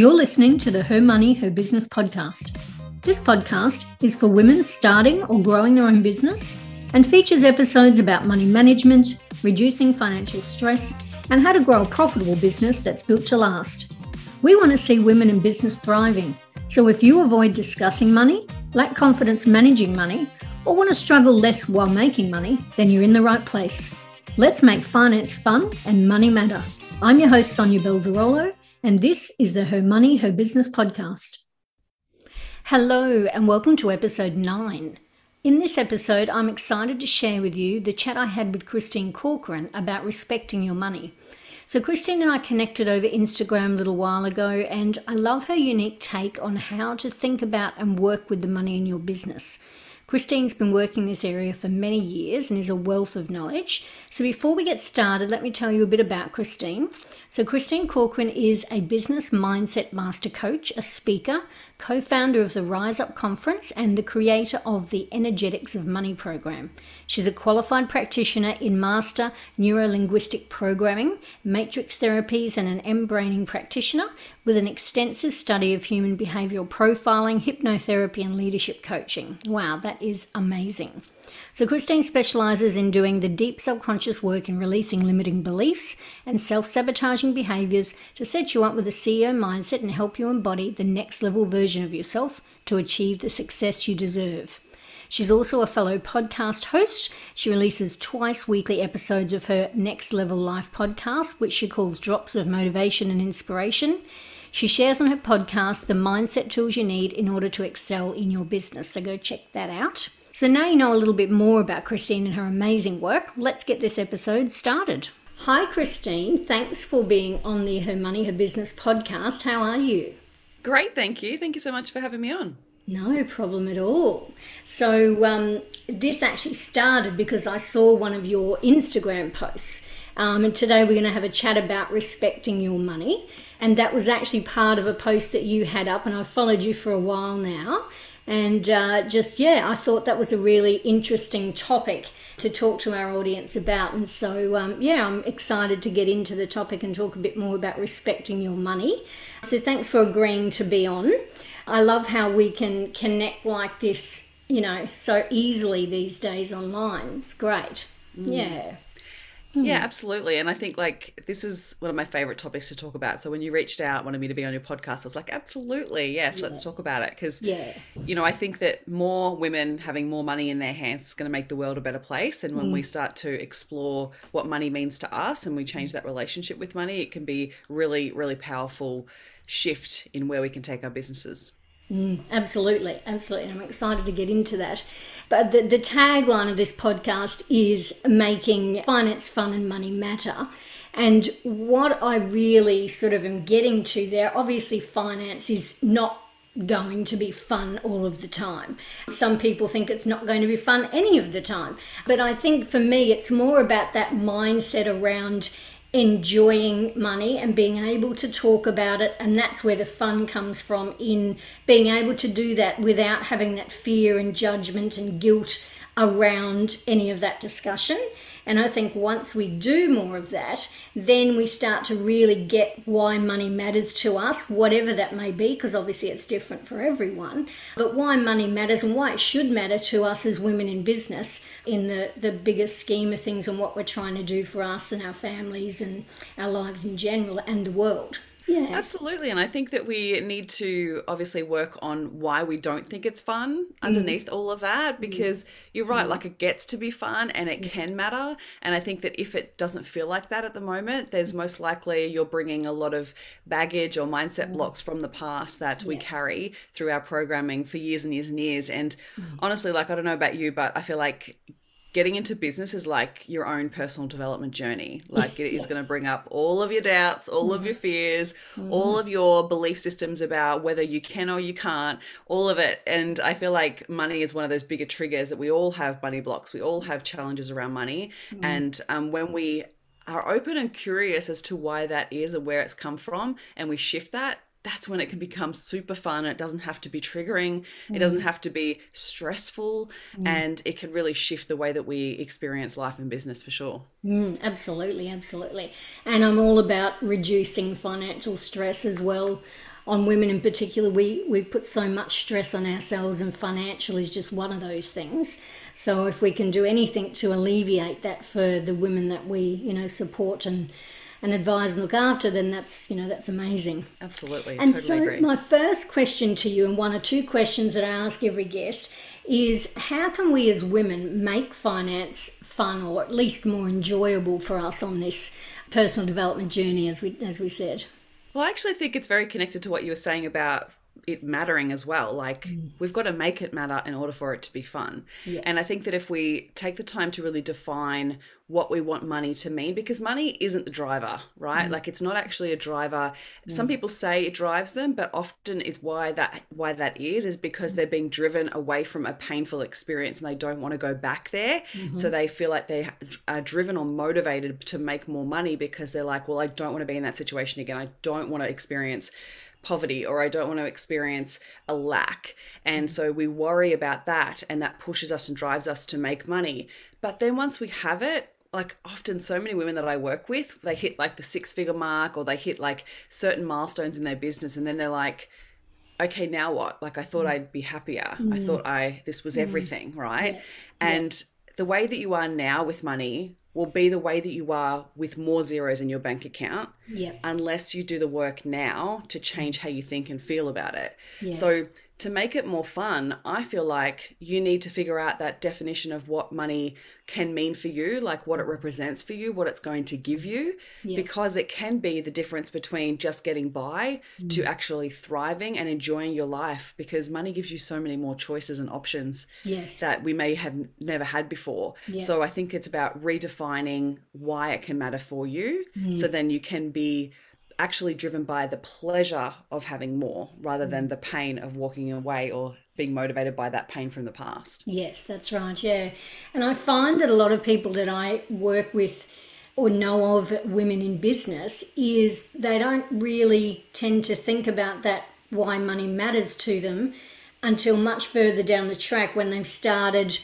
You're listening to the Her Money, Her Business podcast. This podcast is for women starting or growing their own business and features episodes about money management, reducing financial stress, and how to grow a profitable business that's built to last. We want to see women in business thriving. So if you avoid discussing money, lack confidence managing money, or want to struggle less while making money, then you're in the right place. Let's make finance fun and money matter. I'm your host, Sonia Belzarolo, and this is the Her Money, Her Business podcast. Hello, and welcome to episode 9. In this episode, I'm excited to share with you the chat I had with Christine Corcoran about respecting your money. So, Christine and I connected over Instagram a little while ago, and I love her unique take on how to think about and work with the money in your business. Christine's been working in this area for many years and is a wealth of knowledge. So, before we get started, let me tell you a bit about Christine. So, Christine Corcoran is a business mindset master coach, a speaker, co founder of the Rise Up Conference, and the creator of the Energetics of Money program. She's a qualified practitioner in master neurolinguistic programming, matrix therapies, and an mBraining practitioner with an extensive study of human behavioral profiling, hypnotherapy, and leadership coaching. Wow, that is amazing. So, Christine specializes in doing the deep subconscious work in releasing limiting beliefs and self behaviors to set you up with a CEO mindset and help you embody the next level version of yourself to achieve the success you deserve. She's also a fellow podcast host. She releases twice weekly episodes of her Next Level Life podcast, which she calls Drops of Motivation and Inspiration. She shares on her podcast the mindset tools you need in order to excel in your business. So go check that out. So now you know a little bit more about Christine and her amazing work. Let's get this episode started. Hi, Christine. Thanks for being on the Her Money, Her Business podcast. How are you? Great, thank you. Thank you so much for having me on. No problem at all. So, um, this actually started because I saw one of your Instagram posts. Um, and today we're going to have a chat about respecting your money. And that was actually part of a post that you had up, and I've followed you for a while now. And uh, just, yeah, I thought that was a really interesting topic to talk to our audience about. And so, um, yeah, I'm excited to get into the topic and talk a bit more about respecting your money. So, thanks for agreeing to be on. I love how we can connect like this, you know, so easily these days online. It's great. Mm. Yeah. Yeah, hmm. absolutely. And I think like this is one of my favorite topics to talk about. So when you reached out, wanted me to be on your podcast, I was like, absolutely, yes, yeah. let's talk about it. Because, yeah. you know, I think that more women having more money in their hands is going to make the world a better place. And when mm. we start to explore what money means to us and we change that relationship with money, it can be really, really powerful shift in where we can take our businesses. Mm, absolutely, absolutely. I'm excited to get into that. But the, the tagline of this podcast is making finance fun and money matter. And what I really sort of am getting to there, obviously, finance is not going to be fun all of the time. Some people think it's not going to be fun any of the time. But I think for me, it's more about that mindset around enjoying money and being able to talk about it and that's where the fun comes from in being able to do that without having that fear and judgment and guilt around any of that discussion and I think once we do more of that, then we start to really get why money matters to us, whatever that may be, because obviously it's different for everyone. But why money matters and why it should matter to us as women in business in the, the bigger scheme of things and what we're trying to do for us and our families and our lives in general and the world. Yeah. Absolutely. And I think that we need to obviously work on why we don't think it's fun underneath mm. all of that mm. because mm. you're right, mm. like it gets to be fun and it mm. can matter. And I think that if it doesn't feel like that at the moment, there's most likely you're bringing a lot of baggage or mindset mm. blocks from the past that yeah. we carry through our programming for years and years and years. And honestly, like, I don't know about you, but I feel like getting into business is like your own personal development journey. Like it yes. is going to bring up all of your doubts, all mm. of your fears, mm. all of your belief systems about whether you can or you can't, all of it. And I feel like money is one of those bigger triggers that we all have money blocks. We all have challenges around money. Mm. And um, when we are open and curious as to why that is or where it's come from, and we shift that, that's when it can become super fun. It doesn't have to be triggering, mm. it doesn't have to be stressful, mm. and it can really shift the way that we experience life and business for sure. Mm, absolutely, absolutely. And I'm all about reducing financial stress as well on women in particular, we, we put so much stress on ourselves, and financial is just one of those things. So if we can do anything to alleviate that for the women that we, you know, support and and advise and look after, then that's you know that's amazing. Absolutely, and totally so agree. my first question to you, and one or two questions that I ask every guest, is how can we as women make finance fun or at least more enjoyable for us on this personal development journey, as we as we said. Well, I actually think it's very connected to what you were saying about it mattering as well. Like Mm. we've got to make it matter in order for it to be fun. Yeah. And I think that if we take the time to really define what we want money to mean, because money isn't the driver, right? Mm. Like it's not actually a driver. Some people say it drives them, but often it's why that why that is is Mm. because they're being driven away from a painful experience and they don't want to go back there. Mm-hmm. So they feel like they are driven or motivated to make more money because they're like, well, I don't want to be in that situation again. I don't want to experience poverty or I don't want to experience a lack. And mm-hmm. so we worry about that and that pushes us and drives us to make money. But then once we have it, like often so many women that I work with, they hit like the six figure mark or they hit like certain milestones in their business and then they're like, okay, now what? Like I thought mm. I'd be happier. I mm. thought I this was mm. everything, right? And the way that you are now with money will be the way that you are with more zeros in your bank account Yeah. unless you do the work now to change how you think and feel about it. Yes. So, to make it more fun, I feel like you need to figure out that definition of what money can mean for you, like what it represents for you, what it's going to give you, because it can be the difference between just getting by Mm. to actually thriving and enjoying your life because money gives you so many more choices and options Yes. that we may have never had before. So I think it's about redefining why it can matter for you so then you can be actually driven by the pleasure of having more rather than the pain of walking away or being motivated by that pain from the past. Yes, that's right. Yeah. And I find that a lot of people that I work with or know of women in business is they don't really tend to think about that why money matters to them until much further down the track when they've started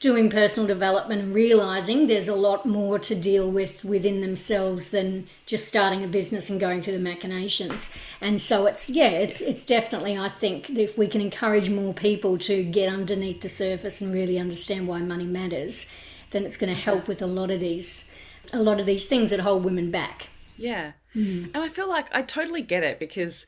doing personal development and realizing there's a lot more to deal with within themselves than just starting a business and going through the machinations. And so it's yeah, it's it's definitely I think if we can encourage more people to get underneath the surface and really understand why money matters, then it's going to help with a lot of these a lot of these things that hold women back. Yeah. Mm. And I feel like I totally get it because,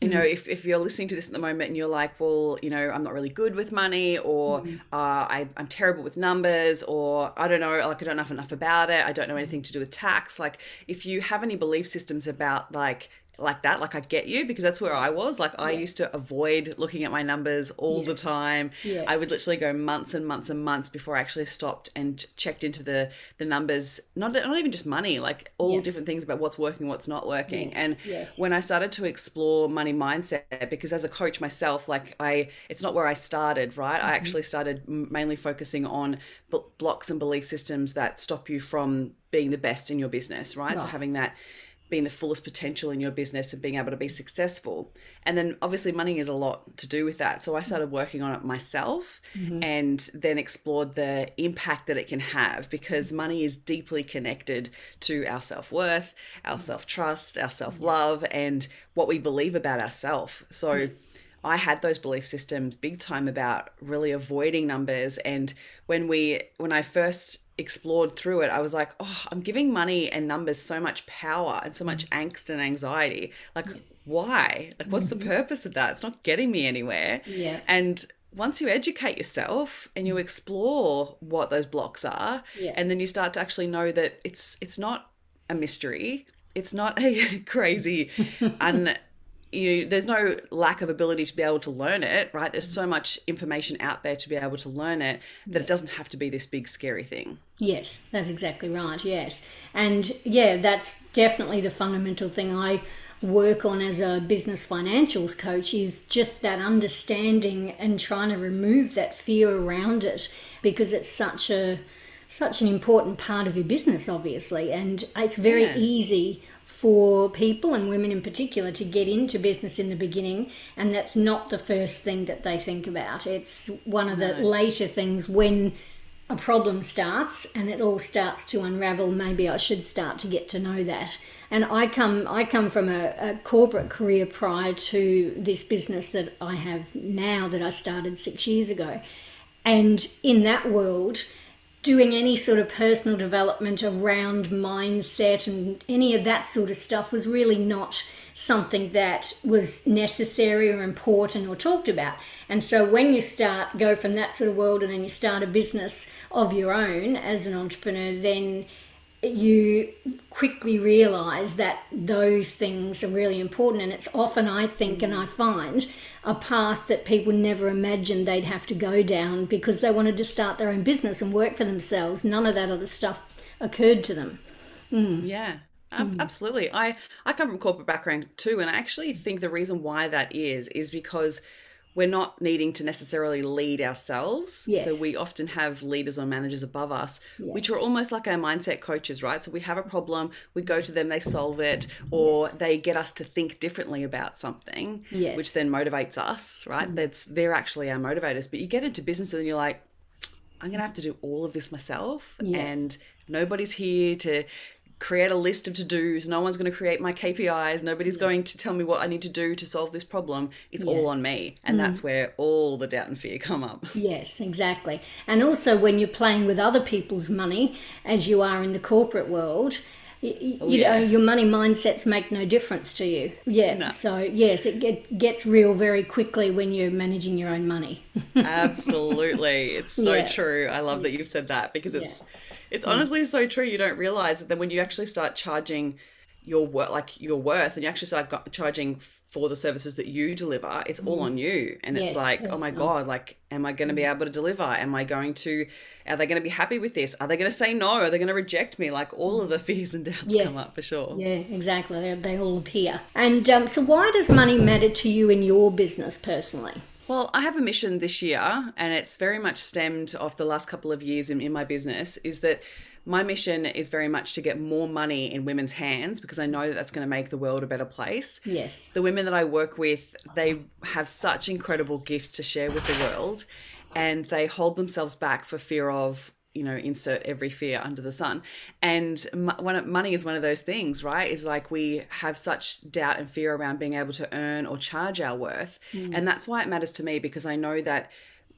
you know, if, if you're listening to this at the moment and you're like, well, you know, I'm not really good with money or uh, I, I'm terrible with numbers or I don't know, like I don't know enough about it. I don't know anything to do with tax. Like if you have any belief systems about like, like that like i get you because that's where i was. Like i used to avoid looking at my numbers all the time. Yeah. i would literally go months and months and months before i actually stopped and checked into the the numbers. Not not even just money like all Yeah. different things about what's working what's not working. Yes, and yes. when i started to explore money mindset because as a coach myself like i it's not where i started right? Mm-hmm. i actually started mainly focusing on b- blocks and belief systems that stop you from being the best in your business right, so having that being the fullest potential in your business and being able to be successful. And then obviously money is a lot to do with that. So I started working on it myself mm-hmm. and then explored the impact that it can have because money is deeply connected to our self-worth, our mm-hmm. self-trust, our self-love and what we believe about ourselves. So mm-hmm. I had those belief systems big time about really avoiding numbers and when we when I first explored through it I was like oh I'm giving money and numbers so much power and so much mm. angst and anxiety. Like why? Like what's the mm-hmm. purpose of that? It's not getting me anywhere. Yeah. and once you educate yourself and you mm. explore what those blocks are Yeah. and then you start to actually know that it's it's not a mystery it's not a crazy un you know, there's no lack of ability to be able to learn it, right? There's so much information out there to be able to learn it that it doesn't have to be this big scary thing. Yes, that's exactly right. Yes. And yeah, that's definitely the fundamental thing I work on as a business financials coach is just that understanding and trying to remove that fear around it because it's such a such an important part of your business obviously and it's very Yeah. easy for people and women in particular to get into business in the beginning and that's not the first thing that they think about it's one of the later things when a problem starts and it all starts to unravel, maybe I should start to get to know that. And I come I come from a, a corporate career prior to this business that I have now that I started six years ago. And in that world, doing any sort of personal development around mindset and any of that sort of stuff was really not something that was necessary or important or talked about. And so when you start go from that sort of world and then you start a business of your own as an entrepreneur, then you quickly realize that those things are really important and it's often i think and i find a path that people never imagined they'd have to go down because they wanted to start their own business and work for themselves none of that other stuff occurred to them mm. yeah Mm. Absolutely. I, I come from corporate background too, and I actually think the reason why that is is because we're not needing to necessarily lead ourselves. Yes. So we often have leaders or managers above us, yes. which are almost like our mindset coaches, right? So we have a problem, we go to them, they solve it, or yes. they get us to think differently about something, which then motivates us, right? Mm. That's they're actually our motivators. But you get into business and you're like, I'm gonna have to do all of this myself, yeah. and nobody's here to create a list of to dos. No one's going to create my KPIs. Nobody's yeah. going to tell me what I need to do to solve this problem. It's yeah. all on me. And mm. that's where all the doubt and fear come up. Yes, exactly. And also, when you're playing with other people's money, as you are in the corporate world, you, oh, yeah. know your money mindsets make no difference to you yeah no. so yes it get, gets real very quickly when you're managing your own money absolutely it's so yeah. true i love that you've said that because it's yeah. It's hmm. honestly so true you don't realize that then when you actually start charging your work like your worth and you actually start charging for the services that you deliver it's all hmm. on you. And yes, it's like oh my god like am i going to be hmm. able to deliver? Am i going to are they going to be happy with this? Are they going to say no? Are they going to reject me? Like all of the fears and doubts yeah. come up for sure. Yeah exactly. They, they all appear. And um, so why does money matter to you in your business personally well, I have a mission this year, and it's very much stemmed off the last couple of years in, in my business. Is that my mission is very much to get more money in women's hands because I know that that's going to make the world a better place. Yes. The women that I work with, they have such incredible gifts to share with the world and they hold themselves back for fear of you know insert every fear under the sun and one money is one of those things right is like we have such doubt and fear around being able to earn or charge our worth mm. and that's why it matters to me because i know that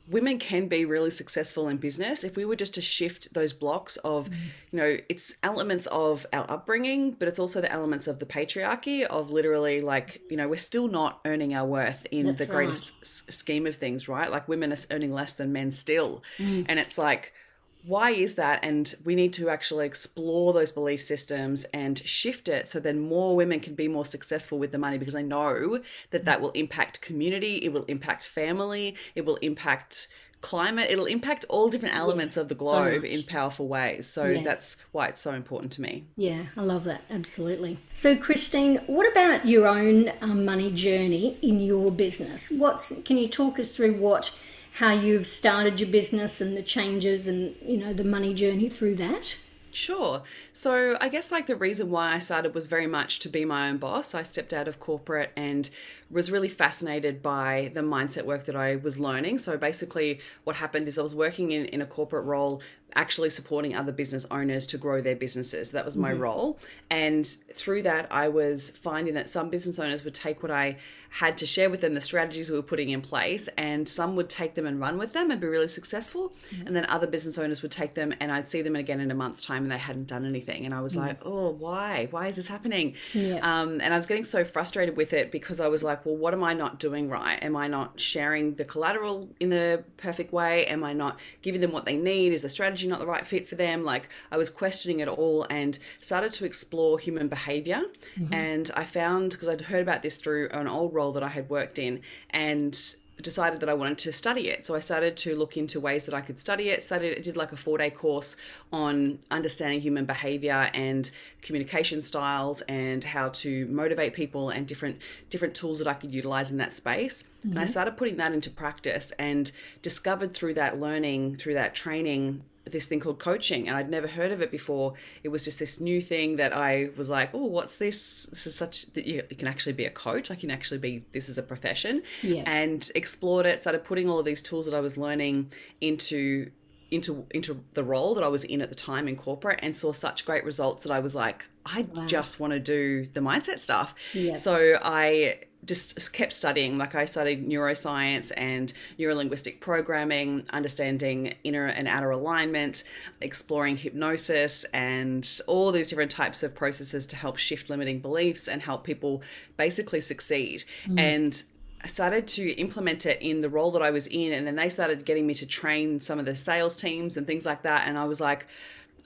women can be really successful in business if we were just to shift those blocks of mm. you know it's elements of our upbringing but it's also the elements of the patriarchy of literally like you know we're still not earning our worth in That's the greatest right. scheme of things right like women are earning less than men still mm. and it's like why is that? And we need to actually explore those belief systems and shift it so then more women can be more successful with the money because I know that that will impact community, it will impact family, it will impact climate, it'll impact all different elements yes, of the globe so in powerful ways. So yeah. that's why it's so important to me. Yeah, I love that. Absolutely. So, Christine, what about your own um, money journey in your business? What's, can you talk us through what how you've started your business and the changes and you know the money journey through that Sure. So I guess like the reason why I started was very much to be my own boss. I stepped out of corporate and was really fascinated by the mindset work that I was learning. So basically what happened is I was working in, in a corporate role actually supporting other business owners to grow their businesses. That was my mm-hmm. role. And through that, I was finding that some business owners would take what I had to share with them, the strategies we were putting in place, and some would take them and run with them and be really successful. Mm-hmm. And then other business owners would take them and I'd see them again in a month's time and they hadn't done anything. And I was mm-hmm. like, oh, why? Why is this happening? Yeah. Um, and I was getting so frustrated with it because I was like, well, what am I not doing right? Am I not sharing the collateral in the perfect way? Am I not giving them what they need? Is the strategy strategy not the right fit for them. Like I was questioning it all and started to explore human behavior. Mm-hmm. And I found, because I'd heard about this through an old role that I had worked in, and decided that I wanted to study it. So I started to look into ways that I could study it. Studied, did like a four day course on understanding human behavior and communication styles and how to motivate people and different different tools that I could utilize in that space. Mm-hmm. And I mm-hmm. started putting that into practice and discovered through that learning, through that training, this thing called coaching and I'd never heard of it before. It was just this new thing that I was like, oh, what's this? This is such that you, you, can actually be a coach. I can actually be this is a profession. Yeah. And explored it, started putting all of these tools that I was learning into into into the role that I was in at the time in corporate and saw such great results that I was like, I wow. just want to do the mindset stuff. Yes. So I just kept studying. Like I studied neuroscience and neurolinguistic programming, understanding inner and outer alignment, exploring hypnosis, and all these different types of processes to help shift limiting beliefs and help people basically succeed. Mm. And I started to implement it in the role that I was in, and then they started getting me to train some of the sales teams and things like that. And I was like,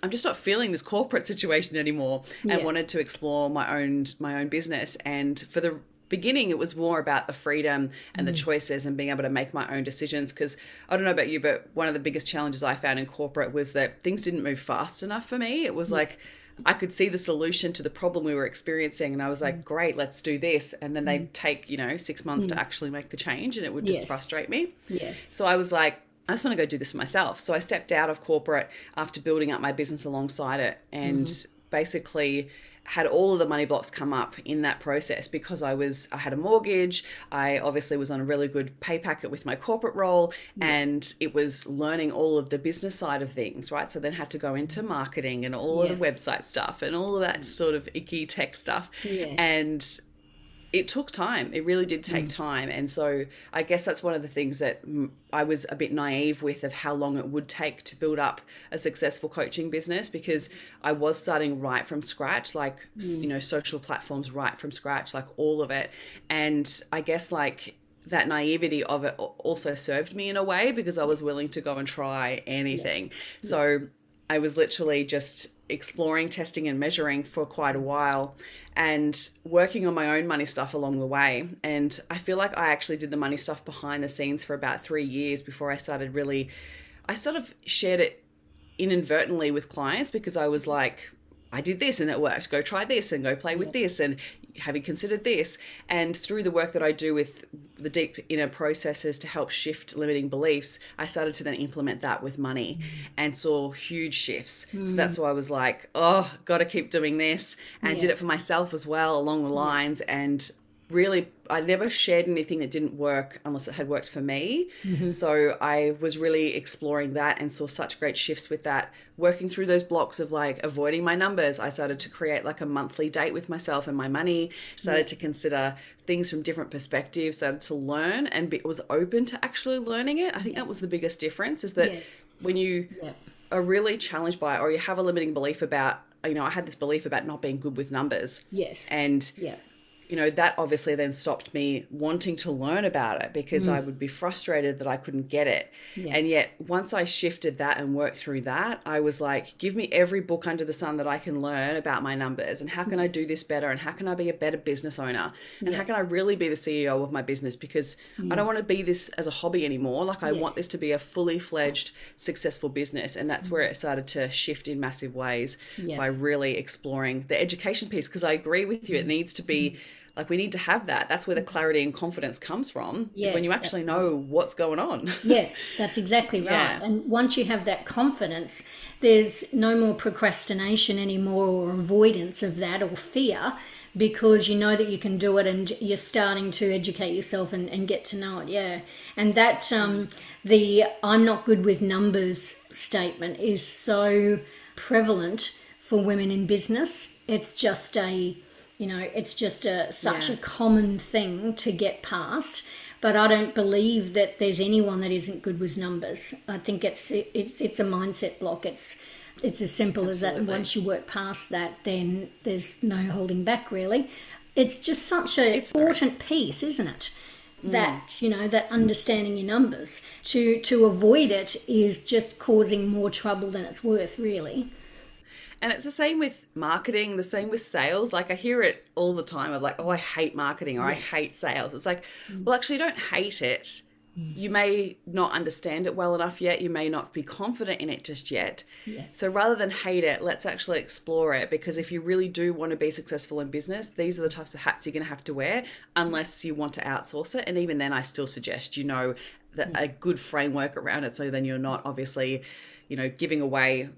I'm just not feeling this corporate situation anymore, and yeah. wanted to explore my own my own business. And for the beginning, it was more about the freedom and mm. the choices and being able to make my own decisions. Because I don't know about you, but one of the biggest challenges I found in corporate was that things didn't move fast enough for me. It was yeah. like I could see the solution to the problem we were experiencing, and I was like, mm. "Great, let's do this." And then they'd mm. take you know six months to mm. actually make the change, and it would just yes. frustrate me. Yes. So I was like, I just want to go do this myself. So I stepped out of corporate after building up my business alongside it, and mm-hmm. basically had all of the money blocks come up in that process because I was I had a mortgage. I obviously was on a really good pay packet with my corporate role yeah. and it was learning all of the business side of things, right? So then had to go into marketing and all yeah. of the website stuff and all of that mm. sort of icky tech stuff. Yes. And it took time. It really did take mm. time. And so I guess that's one of the things that I was a bit naive with of how long it would take to build up a successful coaching business because I was starting right from scratch, like, mm. you know, social platforms right from scratch, like all of it. And I guess like that naivety of it also served me in a way because I was willing to go and try anything. Yes. So yes. I was literally just exploring testing and measuring for quite a while and working on my own money stuff along the way. And I feel like I actually did the money stuff behind the scenes for about three years before I started really, I sort of shared it inadvertently with clients because I was like, I did this and it worked. Go try this and go play with this. And have you considered this? And through the work that I do with the deep inner processes to help shift limiting beliefs, I started to then implement that with money mm. and saw huge shifts. Mm. So that's why I was like, oh, got to keep doing this. And yeah. did it for myself as well along the lines. And really I never shared anything that didn't work unless it had worked for me. Mm-hmm. So I was really exploring that and saw such great shifts with that. Working through those blocks of like avoiding my numbers, I started to create like a monthly date with myself and my money, started yeah. to consider things from different perspectives, started to learn and be, was open to actually learning it. I think that was the biggest difference is that yes. when you yeah. are really challenged by it or you have a limiting belief about, you know, I had this belief about not being good with numbers. Yes. And yeah you know, that obviously then stopped me wanting to learn about it because mm. I would be frustrated that I couldn't get it. Yeah. And yet, once I shifted that and worked through that, I was like, give me every book under the sun that I can learn about my numbers and how can I do this better and how can I be a better business owner and yeah. how can I really be the CEO of my business because mm. I don't want to be this as a hobby anymore. Like, I yes. want this to be a fully fledged, successful business. And that's mm. where it started to shift in massive ways yeah. by really exploring the education piece because I agree with you, it mm. needs to be like we need to have that. That's where the clarity and confidence comes from yes, is when you actually know what's going on. Yes that's exactly right. Yeah. and once you have that confidence there's no more procrastination anymore or avoidance of that or fear because you know that you can do it and you're starting to educate yourself and, and get to know it yeah. And that um, the i'm not good with numbers statement is so prevalent for women in business. It's just a you know, it's just a such yeah. a common thing to get past. But I don't believe that there's anyone that isn't good with numbers. I think it's it's it's a mindset block. It's it's as simple Absolutely. as that. And once you work past that, then there's no holding back really. It's just such an important piece, isn't it? Mm. That you know that understanding your numbers to to avoid it is just causing more trouble than it's worth, really. And it's the same with marketing, the same with sales. Like I hear it all the time of like, oh, I hate marketing or yes. I hate sales. It's like, mm. well, actually, you don't hate it. Mm. You may not understand it well enough yet. You may not be confident in it just yet. Yes. So rather than hate it, let's actually explore it because if you really do want to be successful in business, these are the types of hats you're going to have to wear unless you want to outsource it. And even then, I still suggest you know that mm. a good framework around it so then you're not obviously, you know, giving away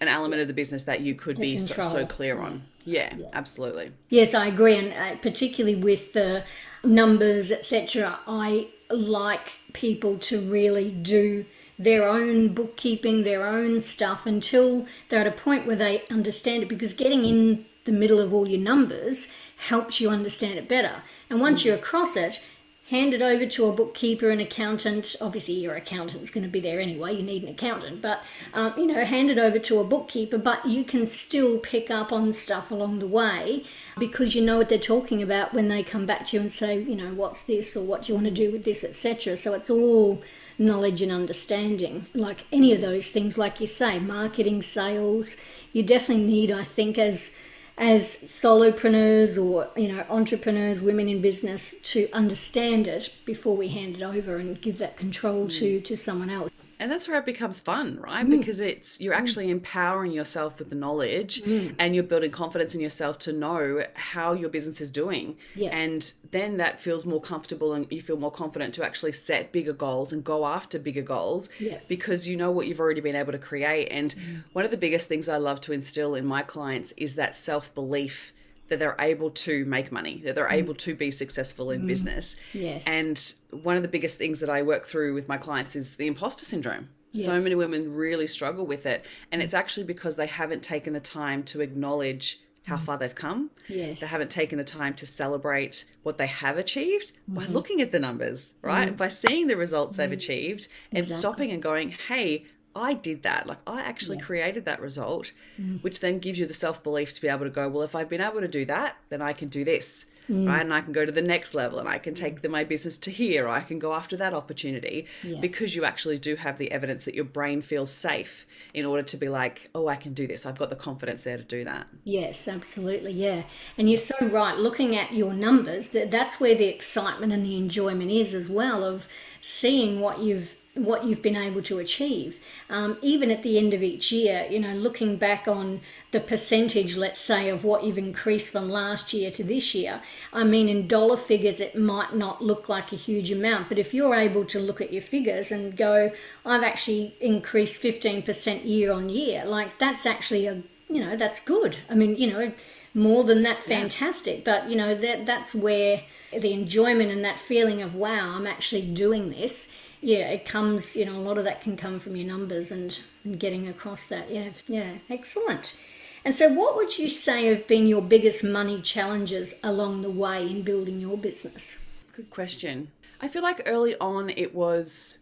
an element of the business that you could be so, so, clear on. Yeah, yeah, absolutely. Yes, I agree, and uh, particularly with the numbers, etc. I like people to really do their own bookkeeping, their own stuff until they're at a point where they understand it because getting in the middle of all your numbers helps you understand it better. And once you're across it, hand it over to a bookkeeper, an accountant. Obviously, your accountant's going to be there anyway. You need an accountant, but um, you know, hand it over to a bookkeeper. But you can still pick up on stuff along the way because you know what they're talking about when they come back to you and say, you know, what's this or what do you want to do with this, etc. So it's all knowledge and understanding. Like any of those things, like you say, marketing, sales. You definitely need, I think, as as solopreneurs or you know entrepreneurs women in business to understand it before we hand it over and give that control mm. to to someone else and that's where it becomes fun right mm. because it's you're mm. actually empowering yourself with the knowledge mm. and you're building confidence in yourself to know how your business is doing yeah. and then that feels more comfortable and you feel more confident to actually set bigger goals and go after bigger goals yeah. because you know what you've already been able to create and mm. one of the biggest things i love to instill in my clients is that self-belief that they're able to make money, that they're mm. able to be successful in mm. business. Yes. And one of the biggest things that I work through with my clients is the imposter syndrome. Yes. So many women really struggle with it. And it's actually because they haven't taken the time to acknowledge how mm. far they've come. Yes. They haven't taken the time to celebrate what they have achieved mm. by looking at the numbers, right? Mm. By seeing the results they've mm. achieved and exactly. stopping and going, hey, I did that. Like I actually yeah. created that result, mm. which then gives you the self belief to be able to go, well, if I've been able to do that, then I can do this. Mm. Right. And I can go to the next level and I can take the, my business to here. Or I can go after that opportunity yeah. because you actually do have the evidence that your brain feels safe in order to be like, oh, I can do this. I've got the confidence there to do that. Yes, absolutely. Yeah. And you're so right. Looking at your numbers, that that's where the excitement and the enjoyment is as well of seeing what you've what you've been able to achieve. Um, even at the end of each year, you know, looking back on the percentage, let's say, of what you've increased from last year to this year, I mean, in dollar figures, it might not look like a huge amount, but if you're able to look at your figures and go, I've actually increased 15% year on year, like that's actually a, you know, that's good. I mean, you know, more than that, fantastic. Yeah. But, you know, that that's where the enjoyment and that feeling of, wow, I'm actually doing this yeah, it comes, you know, a lot of that can come from your numbers and, and getting across that. Yeah, yeah, excellent. And so, what would you say have been your biggest money challenges along the way in building your business? Good question. I feel like early on it was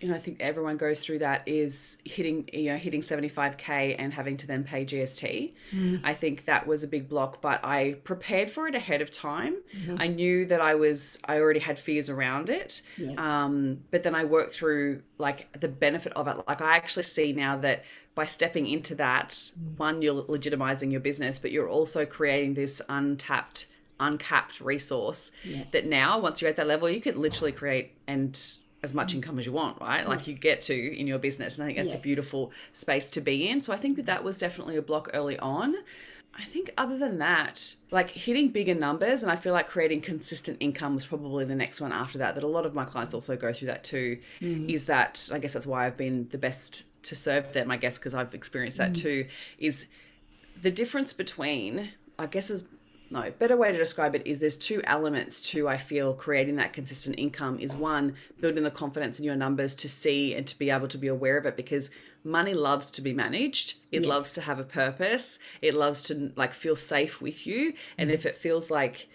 you know, I think everyone goes through that is hitting, you know, hitting 75k and having to then pay GST. Mm. I think that was a big block, but I prepared for it ahead of time. Mm-hmm. I knew that I was, I already had fears around it. Yeah. Um, but then I worked through like the benefit of it. Like I actually see now that by stepping into that, mm. one, you're legitimizing your business, but you're also creating this untapped, uncapped resource yeah. that now, once you're at that level, you could literally create and as much mm. income as you want, right? Like you get to in your business. And I think that's yeah. a beautiful space to be in. So I think that that was definitely a block early on. I think other than that, like hitting bigger numbers, and I feel like creating consistent income was probably the next one after that. That a lot of my clients also go through that too. Mm. Is that I guess that's why I've been the best to serve them. I guess because I've experienced that mm. too. Is the difference between I guess is no better way to describe it is there's two elements to i feel creating that consistent income is one building the confidence in your numbers to see and to be able to be aware of it because money loves to be managed it yes. loves to have a purpose it loves to like feel safe with you and mm-hmm. if it feels like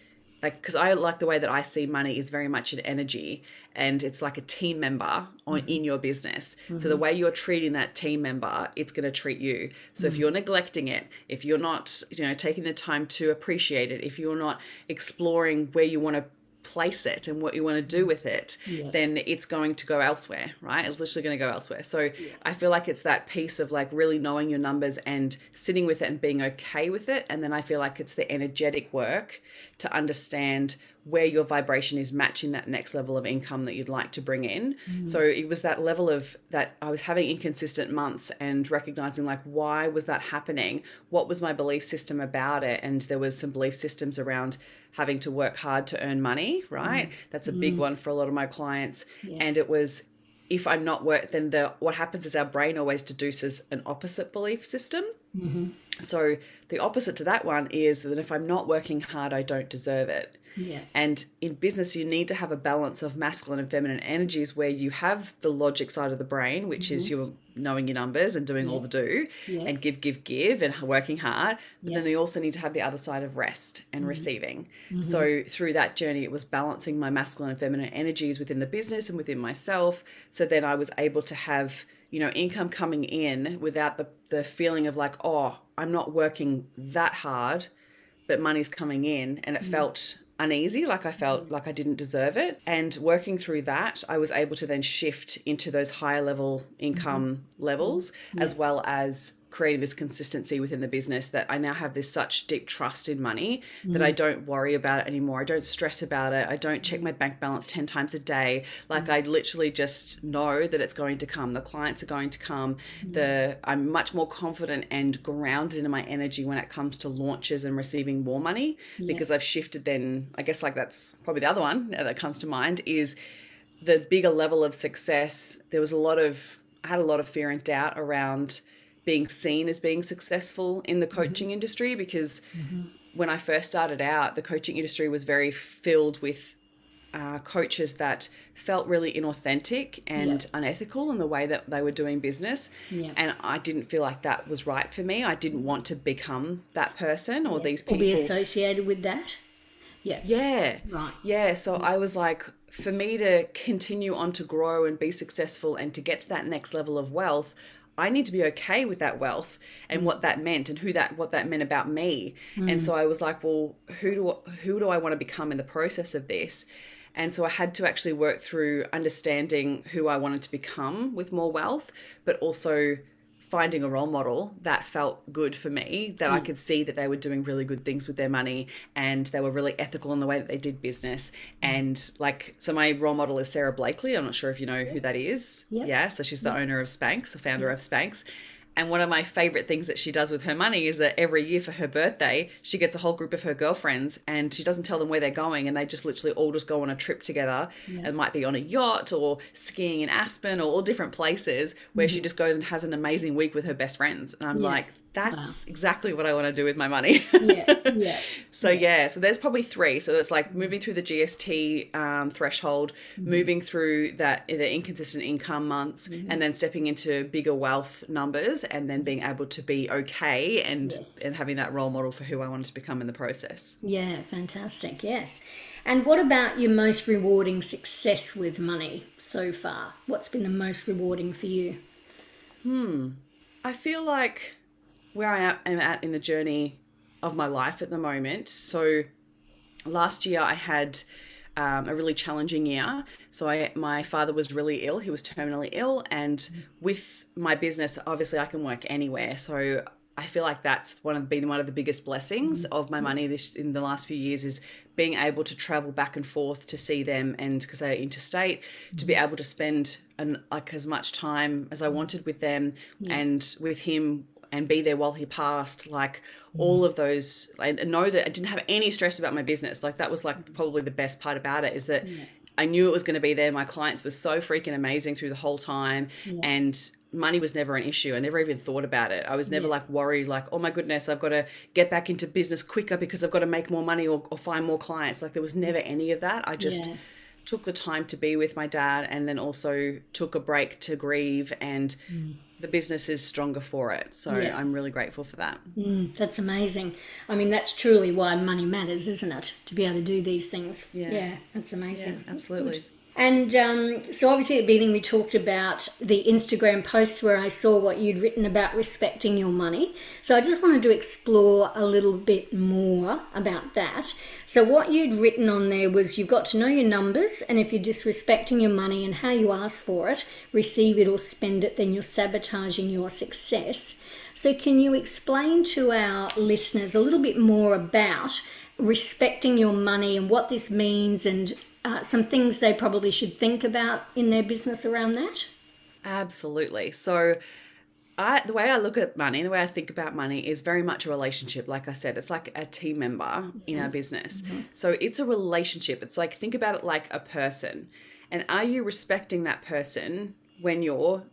like because i like the way that i see money is very much an energy and it's like a team member on mm-hmm. in your business mm-hmm. so the mm-hmm. way you're treating that team member it's going to treat you so mm-hmm. if you're neglecting it if you're not you know taking the time to appreciate it if you're not exploring where you want to place it and what you want to do mm. with it, yeah. then it's going to go elsewhere, right? It's literally going to go elsewhere. So yeah. I feel like it's that piece of like really knowing your numbers and sitting with it and being okay with it. And then I feel like it's the energetic work to understand where your vibration is matching that next level of income that you'd like to bring in. Mm. So it was that level of that I was having inconsistent months and recognizing like why was that happening? What was my belief system about it? And there was some belief systems around having to work hard to earn money, right? Mm. That's a big mm. one for a lot of my clients. Yeah. And it was if I'm not work then the what happens is our brain always deduces an opposite belief system. Mm-hmm. So the opposite to that one is that if I'm not working hard, I don't deserve it. Yeah. And in business, you need to have a balance of masculine and feminine energies where you have the logic side of the brain, which is mm-hmm. your knowing your numbers and doing all the do Yeah. and give, give, give and working hard. But Yeah. then you also need to have the other side of rest and mm-hmm. receiving. Mm-hmm. So through that journey, it was balancing my masculine and feminine energies within the business and within myself. So then I was able to have, you know, income coming in without the, the feeling of like, oh, I'm not working that hard but money's coming in and it felt uneasy like i felt like i didn't deserve it. And working through that i was able to then shift into those higher level income mm-hmm. levels mm-hmm. as well as creating this consistency within the business that i now have this such deep trust in money that i mm-hmm. don't worry about it anymore. I don't stress about it. I don't check my bank balance 10 times a day. Like mm-hmm. i literally just know that it's going to come. The clients are going to come. Mm-hmm. The i'm much more confident and grounded in my energy when it comes to launches and receiving more money because i've shifted then i guess like that's probably the other one that comes to mind is the bigger level of success. There was a lot of i had a lot of fear and doubt around being seen as being successful in the mm-hmm. coaching industry because mm-hmm. when i first started out the coaching industry was very filled with uh, coaches that felt really inauthentic and unethical in the way that they were doing business. Yeah. And I didn't feel like that was right for me. I didn't want to become that person or these Or be associated with that. Yeah. Yeah. Right. Yeah. So mm. I was like, for me to continue on to grow and be successful and to get to that next level of wealth, I need to be okay with that wealth and what that meant and who that what that meant about me. And mm. so I was like, well, who do who do I want to become in the process of this? And so I had to actually work through understanding who I wanted to become with more wealth, but also finding a role model that felt good for me that I mm. could see that they were doing really good things with their money and they were really ethical in the way that they did business. Mm. And like so my role model is Sara Blakely. I'm not sure if you know who that is. Yeah. yeah so she's the owner of Spanx the founder of Spanx and one of my favorite things that she does with her money is that every year for her birthday, she gets a whole group of her girlfriends and she doesn't tell them where they're going and they just literally all just go on a trip together. It might be on a yacht or skiing in Aspen or all different places where she mm-hmm. just goes and has an amazing week with her best friends. And I'm Yeah. like, that's exactly what I want to do with my money. Yeah. Yeah. So yeah. so there's probably three. So it's like moving through the GST um, threshold, Mm-hmm. moving through that the inconsistent income months, Mm-hmm. and then stepping into bigger wealth numbers, and then being able to be okay and Yes. and having that role model for who I wanted to become in the process. Yeah, fantastic. Yes. And what about your most rewarding success with money so far? What's been the most rewarding for you? Hmm. I feel like where I am- at in the journey of my life at the moment. So last year I had um, a really challenging year. So I, my father was really ill. He was terminally ill, and with my business, obviously I can work anywhere. So I feel like that's one of been one of the biggest blessings mm-hmm. of my mm-hmm. money this in the last few years is being able to travel back and forth to see them and because they're interstate to be mm-hmm. able to spend an, like as much time as I wanted with them and with him and be there while he passed like all mm. of those I know that I didn't have any stress about my business. Like that was like probably the best part about it is that I knew it was going to be there. My clients were so freaking amazing through the whole time and money was never an issue. I never even thought about it. I was never like worried like oh my goodness I've got to get back into business quicker because I've got to make more money or, or find more clients. Like there was never any of that. I just Yeah. took the time to be with my dad and then also took a break to grieve and mm. The business is stronger for it so Yeah. i'm really grateful for that Mm, that's amazing. I mean, that's truly why money matters, isn't it? To be able to do these things. Yeah. yeah that's amazing. absolutely And um, so, obviously, at the beginning, we talked about the Instagram post where I saw what you'd written about respecting your money. So, I just wanted to explore a little bit more about that. So, what you'd written on there was you've got to know your numbers, and if you're disrespecting your money and how you ask for it, receive it, or spend it, then you're sabotaging your success. So, can you explain to our listeners a little bit more about respecting your money and what this means and uh, some things they probably should think about in their business around that? absolutely so I, the way I look at money, the way I think about money is very much a relationship. Like I said, it's like a team member in our business. So it's a relationship. It's like, think about it like a person. And are you respecting that person when you're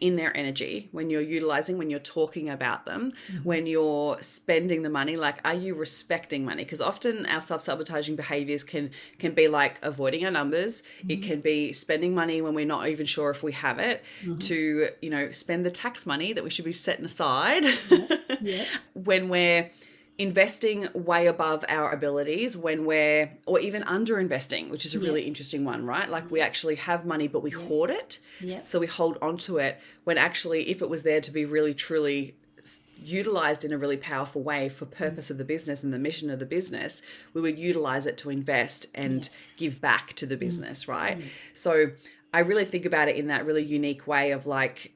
in their energy, when you're utilizing, when you're talking about them, mm-hmm. when you're spending the money, like are you respecting money? Because often our self-sabotaging behaviors can can be like avoiding our numbers. Mm-hmm. It can be spending money when we're not even sure if we have it, mm-hmm. to, you know, spend the tax money that we should be setting aside. Yeah. Yeah. when we're investing way above our abilities when we're or even under investing which is a really interesting one right like we actually have money but we hoard it yeah. so we hold on to it when actually if it was there to be really truly utilized in a really powerful way for purpose of the business and the mission of the business we would utilize it to invest and yes. give back to the mm. business mm. right mm. so i really think about it in that really unique way of like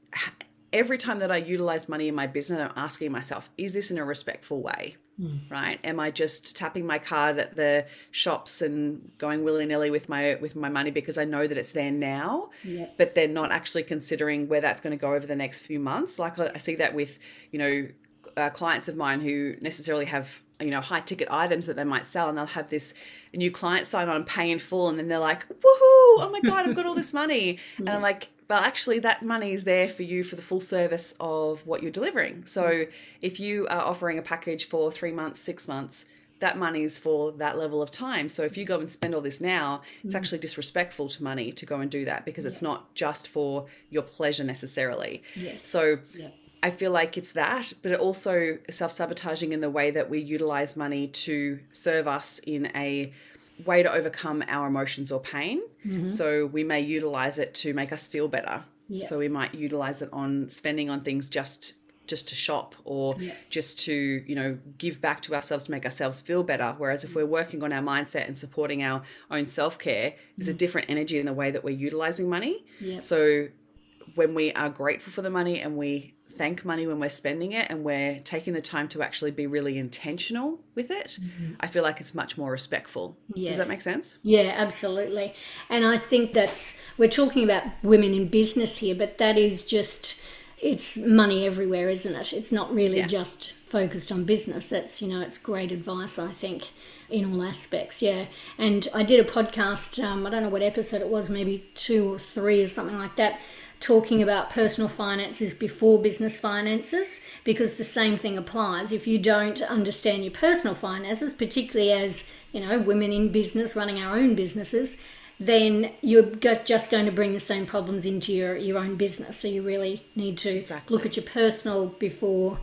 every time that i utilize money in my business i'm asking myself is this in a respectful way Mm. Right? Am I just tapping my card at the shops and going willy nilly with my with my money because I know that it's there now, yeah. but they're not actually considering where that's going to go over the next few months. Like I see that with you know uh, clients of mine who necessarily have you know high ticket items that they might sell and they'll have this new client sign on pay in full and then they're like woohoo oh my god i've got all this money yeah. and i'm like well, actually, that money is there for you for the full service of what you're delivering. So, if you are offering a package for three months, six months, that money is for that level of time. So, if you go and spend all this now, it's mm. actually disrespectful to money to go and do that because yeah. it's not just for your pleasure necessarily. Yes. So, yeah. I feel like it's that, but it also self sabotaging in the way that we utilize money to serve us in a way to overcome our emotions or pain. Mm-hmm. So we may utilize it to make us feel better. So we might utilize it on spending on things just just to shop or just to you know give back to ourselves to make ourselves feel better whereas if we're working on our mindset and supporting our own self-care there's a mm. different energy in the way that we're utilizing money yeah. so when we are grateful for the money and we thank money when we're spending it and we're taking the time to actually be really intentional with it, mm-hmm. I feel like it's much more respectful. Yes. Does that make sense? Yeah, absolutely. And I think that's, we're talking about women in business here, but that is just, it's money everywhere, isn't it? It's not really yeah. just focused on business. That's, you know, it's great advice, I think, in all aspects. Yeah. And I did a podcast, um, I don't know what episode it was, maybe two or three or something like that talking about personal finances before business finances because the same thing applies. If you don't understand your personal finances, particularly as you know women in business running our own businesses, then you're just going to bring the same problems into your, your own business. So you really need to exactly. look at your personal before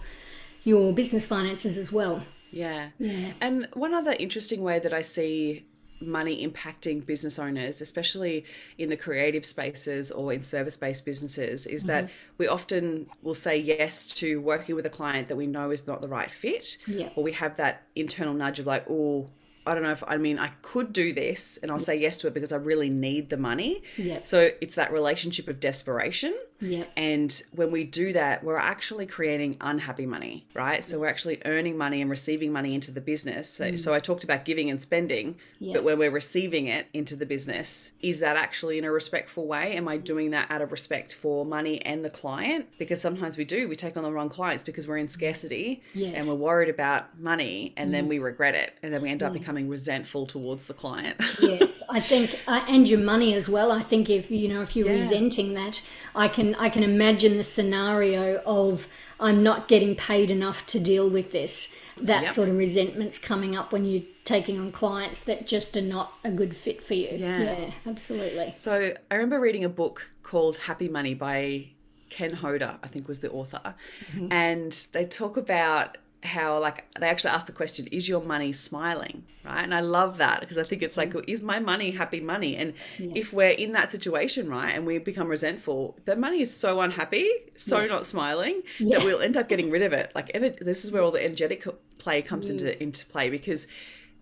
your business finances as well. Yeah. Yeah. And one other interesting way that I see money impacting business owners, especially in the creative spaces or in service based businesses, is mm-hmm. that we often will say yes to working with a client that we know is not the right fit. Yeah. Or we have that internal nudge of like, oh, I don't know if I mean I could do this and I'll say yes to it because I really need the money. Yeah. So it's that relationship of desperation. Yeah. And when we do that, we're actually creating unhappy money, right? Yes. So we're actually earning money and receiving money into the business. So, mm. so I talked about giving and spending, yeah. but when we're receiving it into the business, is that actually in a respectful way? Am I doing that out of respect for money and the client? Because sometimes we do, we take on the wrong clients because we're in scarcity yes. and we're worried about money and mm. then we regret it and then we end up becoming resentful towards the client. yes, I think, uh, and your money as well. I think if, you know, if you're yeah. resenting that, I can I can imagine the scenario of I'm not getting paid enough to deal with this. That yep. sort of resentment's coming up when you're taking on clients that just are not a good fit for you. Yeah, yeah absolutely. So I remember reading a book called Happy Money by Ken Honda, I think was the author, mm-hmm. and they talk about how like they actually ask the question is your money smiling right and i love that because i think it's like mm. is my money happy money and yeah. if we're in that situation right and we become resentful the money is so unhappy so yeah. not smiling yeah. that we'll end up getting rid of it like this is where all the energetic play comes into mm. into play because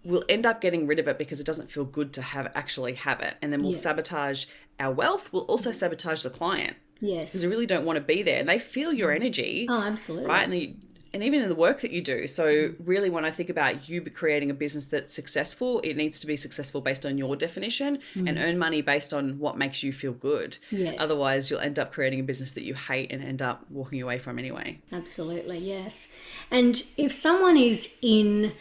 we'll end up getting rid of it because it doesn't feel good to have actually have it and then we'll sabotage our wealth we'll also sabotage the client Yes. Because they really don't want to be there. And they feel your energy. Oh, absolutely. Right. And they, and even in the work that you do. So, really, when I think about you creating a business that's successful, it needs to be successful based on your definition mm. and earn money based on what makes you feel good. Yes. Otherwise, you'll end up creating a business that you hate and end up walking away from anyway. Absolutely, yes. And if someone is in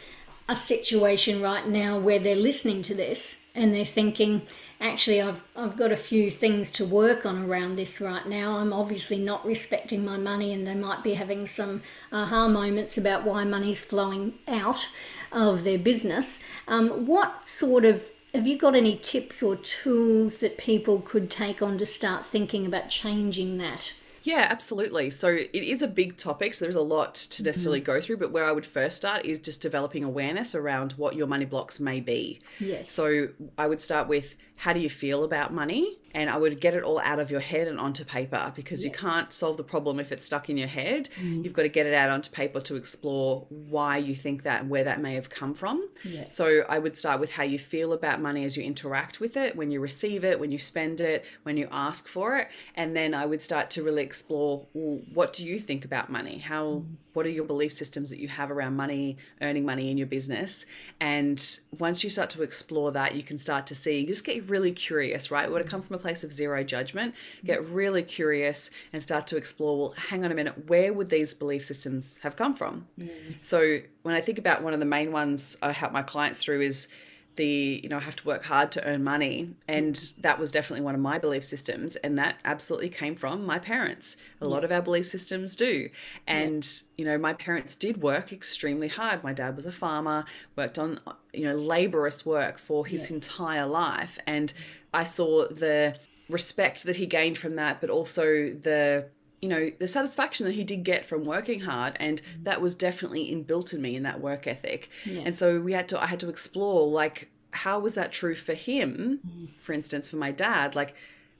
a situation right now where they're listening to this and they're thinking, actually I've I've got a few things to work on around this right now. I'm obviously not respecting my money and they might be having some aha moments about why money's flowing out of their business. Um, what sort of have you got any tips or tools that people could take on to start thinking about changing that? Yeah, absolutely. So it is a big topic, so there's a lot to necessarily mm-hmm. go through. But where I would first start is just developing awareness around what your money blocks may be. Yes. So I would start with how do you feel about money? and I would get it all out of your head and onto paper because yeah. you can't solve the problem if it's stuck in your head. Mm. You've got to get it out onto paper to explore why you think that and where that may have come from. Yes. So I would start with how you feel about money as you interact with it, when you receive it, when you spend it, when you ask for it, and then I would start to really explore well, what do you think about money? How mm what are your belief systems that you have around money, earning money in your business? And once you start to explore that, you can start to see, just get really curious, right? We want to come from a place of zero judgment, get really curious and start to explore, well, hang on a minute, where would these belief systems have come from? Mm. So when I think about one of the main ones I help my clients through is the you know I have to work hard to earn money and that was definitely one of my belief systems and that absolutely came from my parents a yeah. lot of our belief systems do and yeah. you know my parents did work extremely hard my dad was a farmer worked on you know laborious work for his yeah. entire life and I saw the respect that he gained from that but also the you know the satisfaction that he did get from working hard and mm. that was definitely inbuilt in me in that work ethic yeah. and so we had to i had to explore like how was that true for him mm. for instance for my dad like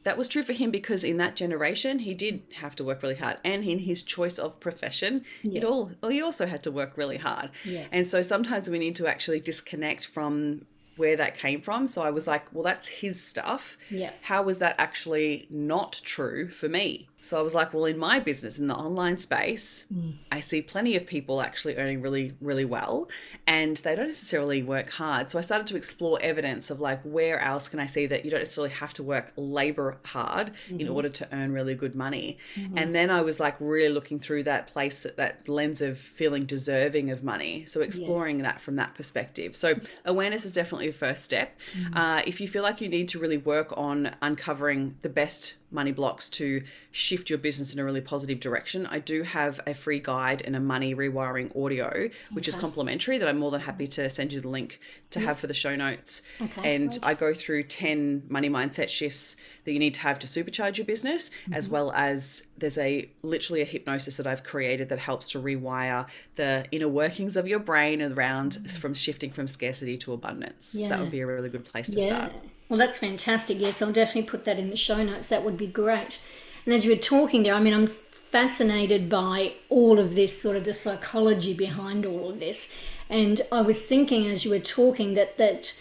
that was true for him because in that generation he did have to work really hard and in his choice of profession yeah. it all well he also had to work really hard yeah. and so sometimes we need to actually disconnect from where that came from. So I was like, well, that's his stuff. Yeah. How was that actually not true for me? So I was like, well, in my business, in the online space, mm. I see plenty of people actually earning really, really well and they don't necessarily work hard. So I started to explore evidence of like, where else can I see that you don't necessarily have to work labor hard mm-hmm. in order to earn really good money? Mm-hmm. And then I was like, really looking through that place, that lens of feeling deserving of money. So exploring yes. that from that perspective. So awareness is definitely the first step. Mm-hmm. Uh, if you feel like you need to really work on uncovering the best money blocks to shift your business in a really positive direction, I do have a free guide and a money rewiring audio, which okay. is complimentary that I'm more than happy to send you the link to have for the show notes. Okay, and I go through 10 money mindset shifts that you need to have to supercharge your business, mm-hmm. as well as there's a literally a hypnosis that I've created that helps to rewire the inner workings of your brain around mm-hmm. from shifting from scarcity to abundance. Yeah. So that would be a really good place to yeah. start. Well, that's fantastic. Yes, I'll definitely put that in the show notes. That would be great. And as you were talking there, I mean, I'm fascinated by all of this, sort of the psychology behind all of this. And I was thinking as you were talking that that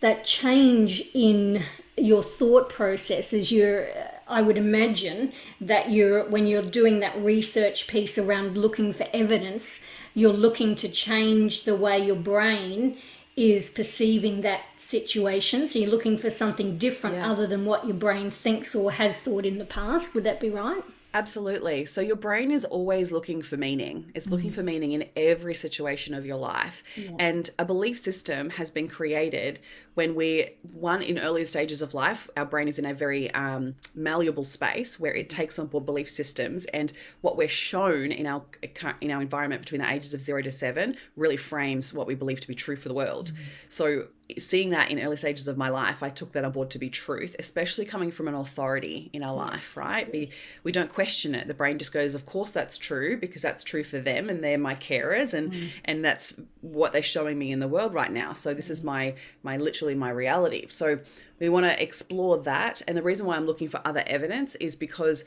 that change in your thought process as you're I would imagine that you're when you're doing that research piece around looking for evidence, you're looking to change the way your brain is perceiving that situation. So you're looking for something different yeah. other than what your brain thinks or has thought in the past. Would that be right? Absolutely. So your brain is always looking for meaning. It's looking mm. for meaning in every situation of your life. Yeah. And a belief system has been created when we, one, in earlier stages of life, our brain is in a very um, malleable space where it takes on board belief systems. And what we're shown in our in our environment between the ages of zero to seven really frames what we believe to be true for the world. Mm. So seeing that in early stages of my life, I took that on board to be truth, especially coming from an authority in our yes, life, right? Yes. We we don't question it. The brain just goes, of course that's true because that's true for them and they're my carers and mm. and that's what they're showing me in the world right now. So this is my my literally my reality. So we want to explore that and the reason why I'm looking for other evidence is because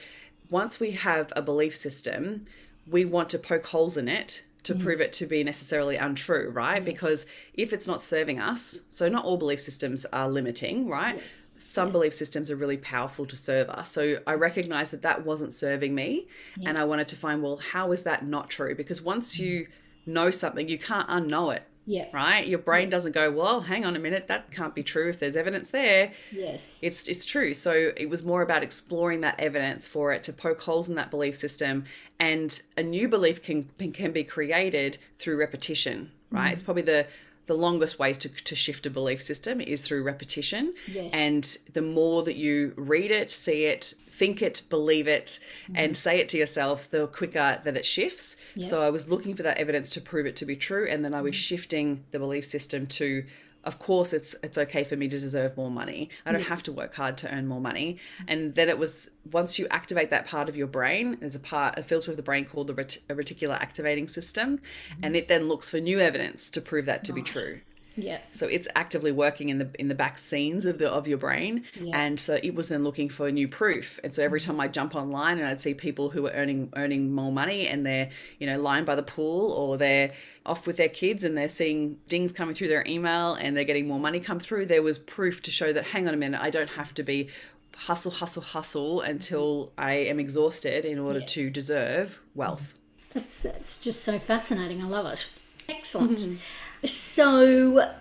once we have a belief system, we want to poke holes in it to mm. prove it to be necessarily untrue, right? Yes. Because if it's not serving us, so not all belief systems are limiting, right? Yes. Some yeah. belief systems are really powerful to serve us. So I recognized that that wasn't serving me. Yeah. And I wanted to find, well, how is that not true? Because once mm. you know something, you can't unknow it. Yeah. Right? Your brain doesn't go, well, hang on a minute, that can't be true if there's evidence there. Yes. It's it's true. So it was more about exploring that evidence for it to poke holes in that belief system and a new belief can can be created through repetition right? Mm. It's probably the the longest ways to, to shift a belief system is through repetition. Yes. And the more that you read it, see it, think it, believe it, mm-hmm. and say it to yourself, the quicker that it shifts. So I was looking for that evidence to prove it to be true. And then I was mm-hmm. shifting the belief system to of course it's it's okay for me to deserve more money i don't yeah. have to work hard to earn more money and then it was once you activate that part of your brain there's a part a filter of the brain called the ret- reticular activating system mm-hmm. and it then looks for new evidence to prove that to right. be true yeah. So it's actively working in the in the back scenes of the of your brain, yeah. and so it was then looking for new proof. And so every mm-hmm. time I jump online and I'd see people who are earning earning more money and they're you know lying by the pool or they're off with their kids and they're seeing dings coming through their email and they're getting more money come through, there was proof to show that hang on a minute, I don't have to be hustle, hustle, hustle until I am exhausted in order yes. to deserve wealth. That's it's just so fascinating. I love it. Excellent. Mm-hmm. So,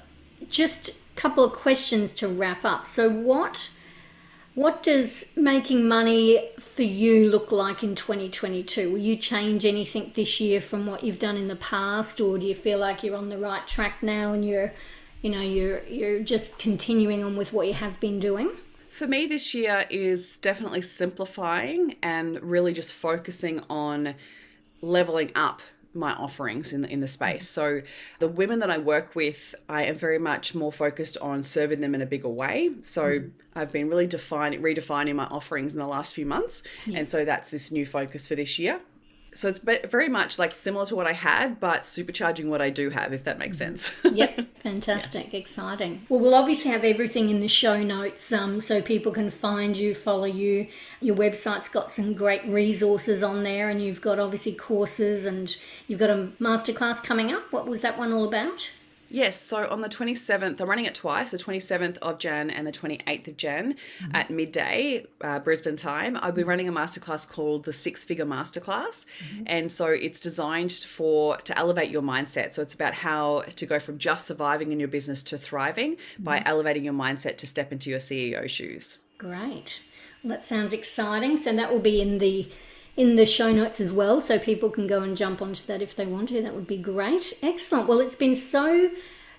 just a couple of questions to wrap up. So, what what does making money for you look like in 2022? Will you change anything this year from what you've done in the past, or do you feel like you're on the right track now and you're, you know, you're you're just continuing on with what you have been doing? For me, this year is definitely simplifying and really just focusing on leveling up my offerings in the, in the space. So the women that I work with, I am very much more focused on serving them in a bigger way. So mm. I've been really defining redefining my offerings in the last few months, yeah. and so that's this new focus for this year so it's very much like similar to what I had, but supercharging what I do have, if that makes mm-hmm. sense. yep, fantastic, yeah. exciting. Well, we'll obviously have everything in the show notes um, so people can find you, follow you. Your website's got some great resources on there, and you've got obviously courses, and you've got a masterclass coming up. What was that one all about? Yes, so on the 27th, I'm running it twice, the 27th of Jan and the 28th of Jan mm-hmm. at midday, uh, Brisbane time. I'll be running a masterclass called the Six Figure Masterclass. Mm-hmm. And so it's designed for to elevate your mindset. So it's about how to go from just surviving in your business to thriving mm-hmm. by elevating your mindset to step into your CEO shoes. Great. Well, that sounds exciting. So that will be in the in the show notes as well, so people can go and jump onto that if they want to. That would be great. Excellent. Well, it's been so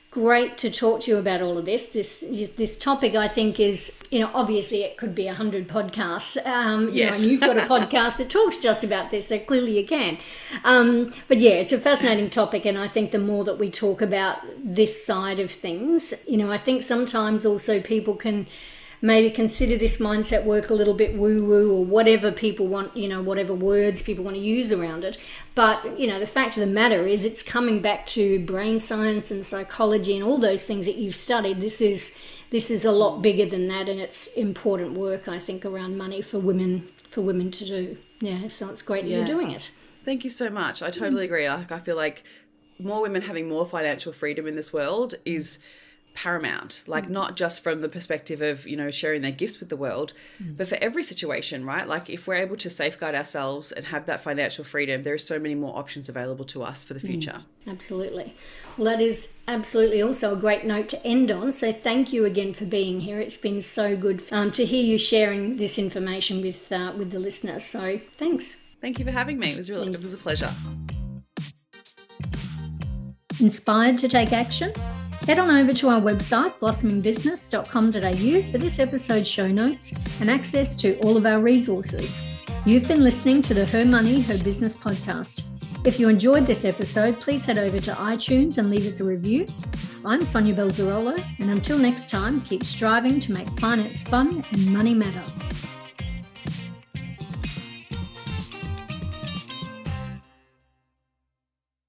great to talk to you about all of this. This this topic, I think, is you know obviously it could be a hundred podcasts. Um, yes. You know, and you've got a podcast that talks just about this, so clearly you can. Um, but yeah, it's a fascinating topic, and I think the more that we talk about this side of things, you know, I think sometimes also people can maybe consider this mindset work a little bit woo woo or whatever people want, you know, whatever words people want to use around it. But, you know, the fact of the matter is it's coming back to brain science and psychology and all those things that you've studied. This is this is a lot bigger than that and it's important work I think around money for women for women to do. Yeah, so it's great that yeah. you're doing it. Thank you so much. I totally mm. agree. I, I feel like more women having more financial freedom in this world is paramount like mm. not just from the perspective of you know sharing their gifts with the world mm. but for every situation right? Like if we're able to safeguard ourselves and have that financial freedom there are so many more options available to us for the mm. future. Mm. absolutely. Well that is absolutely also a great note to end on. So thank you again for being here. It's been so good um, to hear you sharing this information with uh, with the listeners so thanks. Thank you for having me. It was really it was a pleasure. Inspired to take action Head on over to our website, blossomingbusiness.com.au, for this episode's show notes and access to all of our resources. You've been listening to the Her Money, Her Business podcast. If you enjoyed this episode, please head over to iTunes and leave us a review. I'm Sonia Belzarolo, and until next time, keep striving to make finance fun and money matter.